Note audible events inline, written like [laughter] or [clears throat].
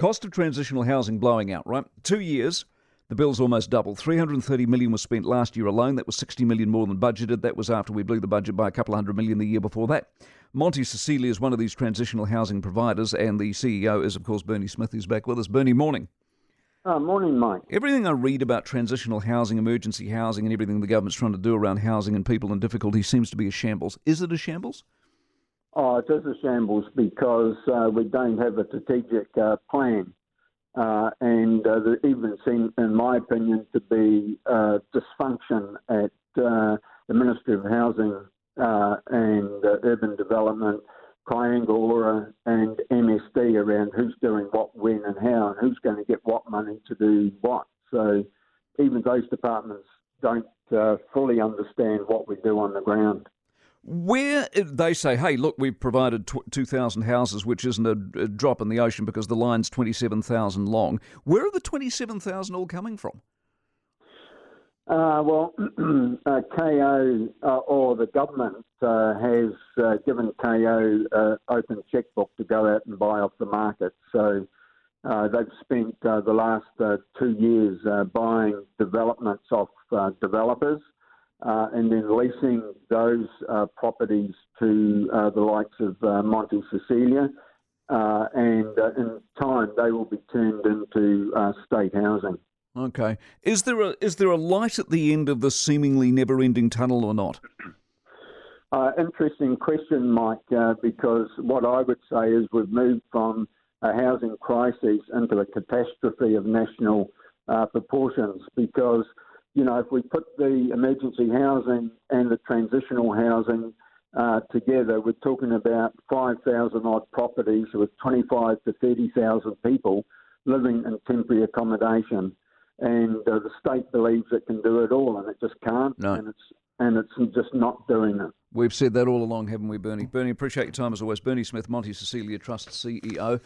Cost of transitional housing blowing out, right? Two years, the bill's almost doubled. 330 million was spent last year alone. That was 60 million more than budgeted. That was after we blew the budget by a couple of hundred million the year before that. Monte Cecilia is one of these transitional housing providers, and the CEO is, of course, Bernie Smith, who's back with us. Bernie, morning. Oh, morning, Mike. Everything I read about transitional housing, emergency housing, and everything the government's trying to do around housing and people in difficulty seems to be a shambles. Is it a shambles? Oh, it is a shambles because uh, we don't have a strategic uh, plan. Uh, and uh, there even seems, in my opinion, to be uh, dysfunction at uh, the Ministry of Housing and Urban Development Triangle and MSD around who's doing what, when, and how, and who's going to get what money to do what. So even those departments don't fully understand what we do on the ground. Where they say, hey, look, we've provided 2,000 houses, which isn't a, drop in the ocean because the line's 27,000 long. Where are the 27,000 all coming from? Uh, well, [clears throat] uh, KO uh, or the government uh, has uh, given KO uh, open checkbook to go out and buy off the market. So they've spent the last two years buying developments off developers Uh, and then leasing those uh, properties to uh, the likes of Monte Cecilia. and in time, they will be turned into state housing. Okay. Is there a is there a light at the end of the seemingly never-ending tunnel or not? Uh, interesting question, Mike. Uh, because what I would say is we've moved from a housing crisis into a catastrophe of national uh, proportions. Because you know, if we put the emergency housing and the transitional housing uh, together, we're talking about 5,000 odd properties with 25 to 30,000 people living in temporary accommodation and uh, the state believes it can do it all, and it just can't. No. And it's and it's just not doing it. We've said that all along, haven't we, Bernie? Bernie, appreciate your time as always. Bernie Smith, Monte Cecilia Trust CEO.